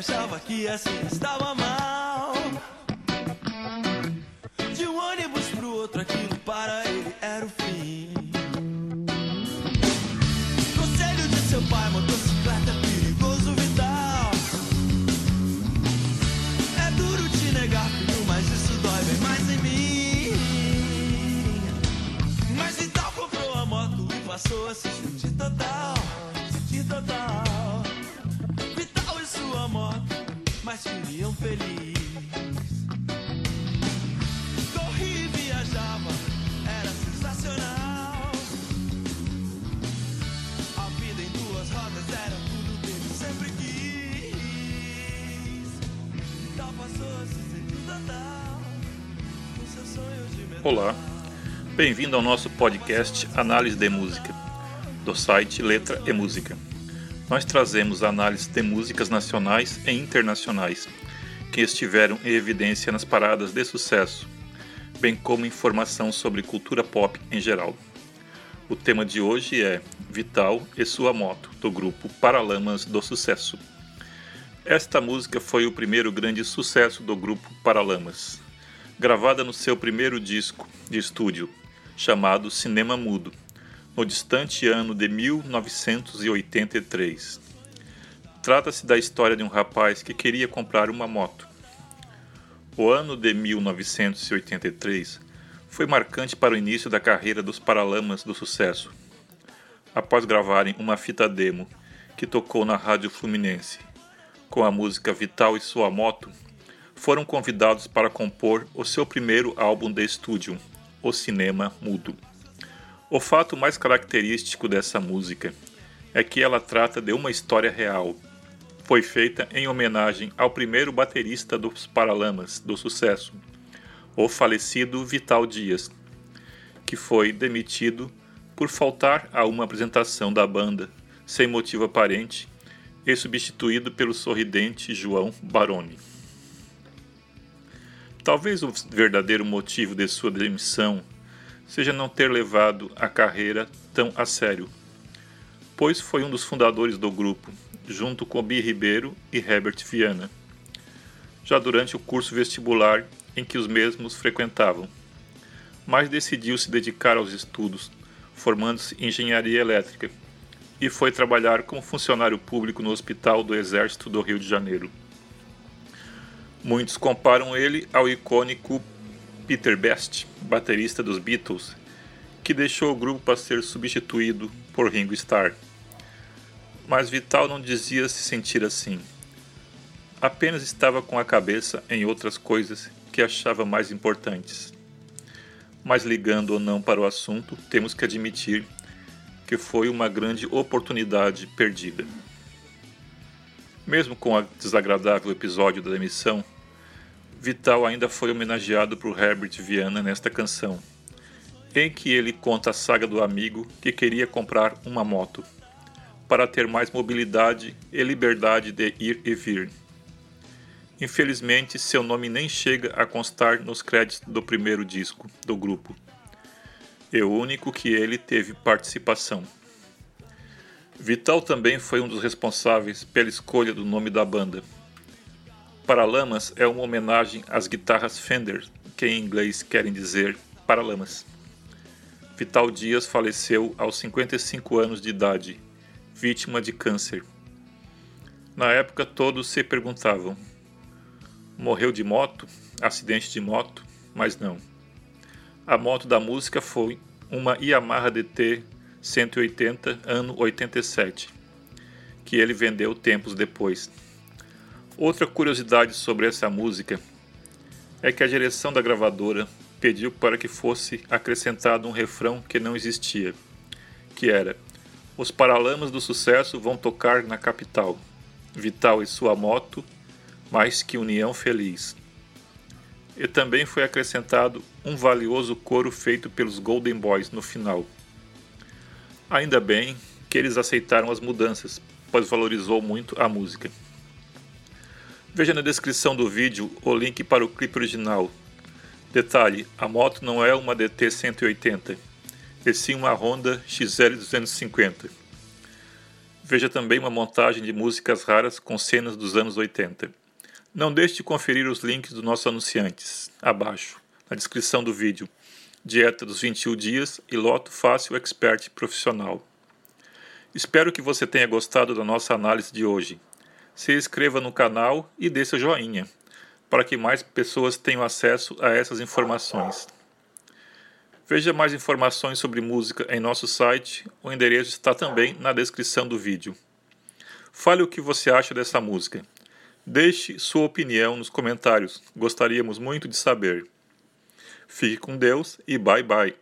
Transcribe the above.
achava que assim estava mal. De um ônibus pro outro, aquilo para ele era o fim. Conselho de seu pai, motocicleta perigoso, vital. É duro te negar, filho, mas isso dói bem mais em mim. Mas Vital comprou a moto e passou a se feliz. Corria e viajava, era sensacional. A vida em duas rodas era tudo que ele sempre quis. Vital passou a se sentir total, com seus sonhos de metal. Olá, bem-vindo ao nosso podcast Análise de Música, do site Letra e Música. Nós trazemos análises de músicas nacionais e internacionais que estiveram em evidência nas paradas de sucesso, bem como informação sobre cultura pop em geral. O tema de hoje é Vital e sua moto, do grupo Paralamas do Sucesso. Esta música foi o primeiro grande sucesso do grupo Paralamas, gravada no seu primeiro disco de estúdio, chamado Cinema Mudo, no distante ano de 1983. Trata-se da história de um rapaz que queria comprar uma moto. O ano de 1983 foi marcante para o início da carreira dos Paralamas do Sucesso. Após gravarem uma fita demo que tocou na Rádio Fluminense, com a música Vital e Sua Moto, foram convidados para compor o seu primeiro álbum de estúdio, O Cinema Mudo. O fato mais característico dessa música é que ela trata de uma história real. Foi feita em homenagem ao primeiro baterista dos Paralamas do sucesso, o falecido Vital Dias, que foi demitido por faltar a uma apresentação da banda sem motivo aparente e substituído pelo sorridente João Baroni. Talvez o verdadeiro motivo de sua demissão seja não ter levado a carreira tão a sério, pois foi um dos fundadores do grupo, junto com Bi Ribeiro e Herbert Viana, já durante o curso vestibular em que os mesmos frequentavam. Mas decidiu se dedicar aos estudos, formando-se em engenharia elétrica, e foi trabalhar como funcionário público no Hospital do Exército do Rio de Janeiro. Muitos comparam ele ao icônico Peter Best, baterista dos Beatles, que deixou o grupo para ser substituído por Ringo Starr. Mas Vital não dizia se sentir assim. Apenas estava com a cabeça em outras coisas que achava mais importantes. Mas ligando ou não para o assunto, temos que admitir que foi uma grande oportunidade perdida. Mesmo com o desagradável episódio da demissão, Vital ainda foi homenageado por Herbert Viana nesta canção, em que ele conta a saga do amigo que queria comprar uma moto, para ter mais mobilidade e liberdade de ir e vir. Infelizmente, seu nome nem chega a constar nos créditos do primeiro disco do grupo, e o único que ele teve participação. Vital também foi um dos responsáveis pela escolha do nome da banda. Paralamas é uma homenagem às guitarras Fender, que em inglês querem dizer paralamas. Vital Dias faleceu aos 55 anos de idade, vítima de câncer. Na época todos se perguntavam: morreu de moto, acidente de moto, mas não. A moto da música foi uma Yamaha DT 180 ano 87, que ele vendeu tempos depois. Outra curiosidade sobre essa música é que a direção da gravadora pediu para que fosse acrescentado um refrão que não existia, que era: Os Paralamas do Sucesso vão tocar na capital. Vital e sua moto, mais que união feliz. E também foi acrescentado um valioso coro feito pelos Golden Boys no final. Ainda bem que eles aceitaram as mudanças, pois valorizou muito a música. Veja na descrição do vídeo o link para o clipe original. Detalhe: a moto não é uma DT 180, e sim uma Honda XL 250. Veja também uma montagem de músicas raras com cenas dos anos 80. Não deixe de conferir os links dos nossos anunciantes, abaixo, na descrição do vídeo. Dieta dos 21 dias e Loto Fácil Expert Profissional. Espero que você tenha gostado da nossa análise de hoje. Se inscreva no canal e dê seu joinha, para que mais pessoas tenham acesso a essas informações. Veja mais informações sobre música em nosso site, o endereço está também na descrição do vídeo. Fale o que você acha dessa música. Deixe sua opinião nos comentários, gostaríamos muito de saber. Fique com Deus e bye bye.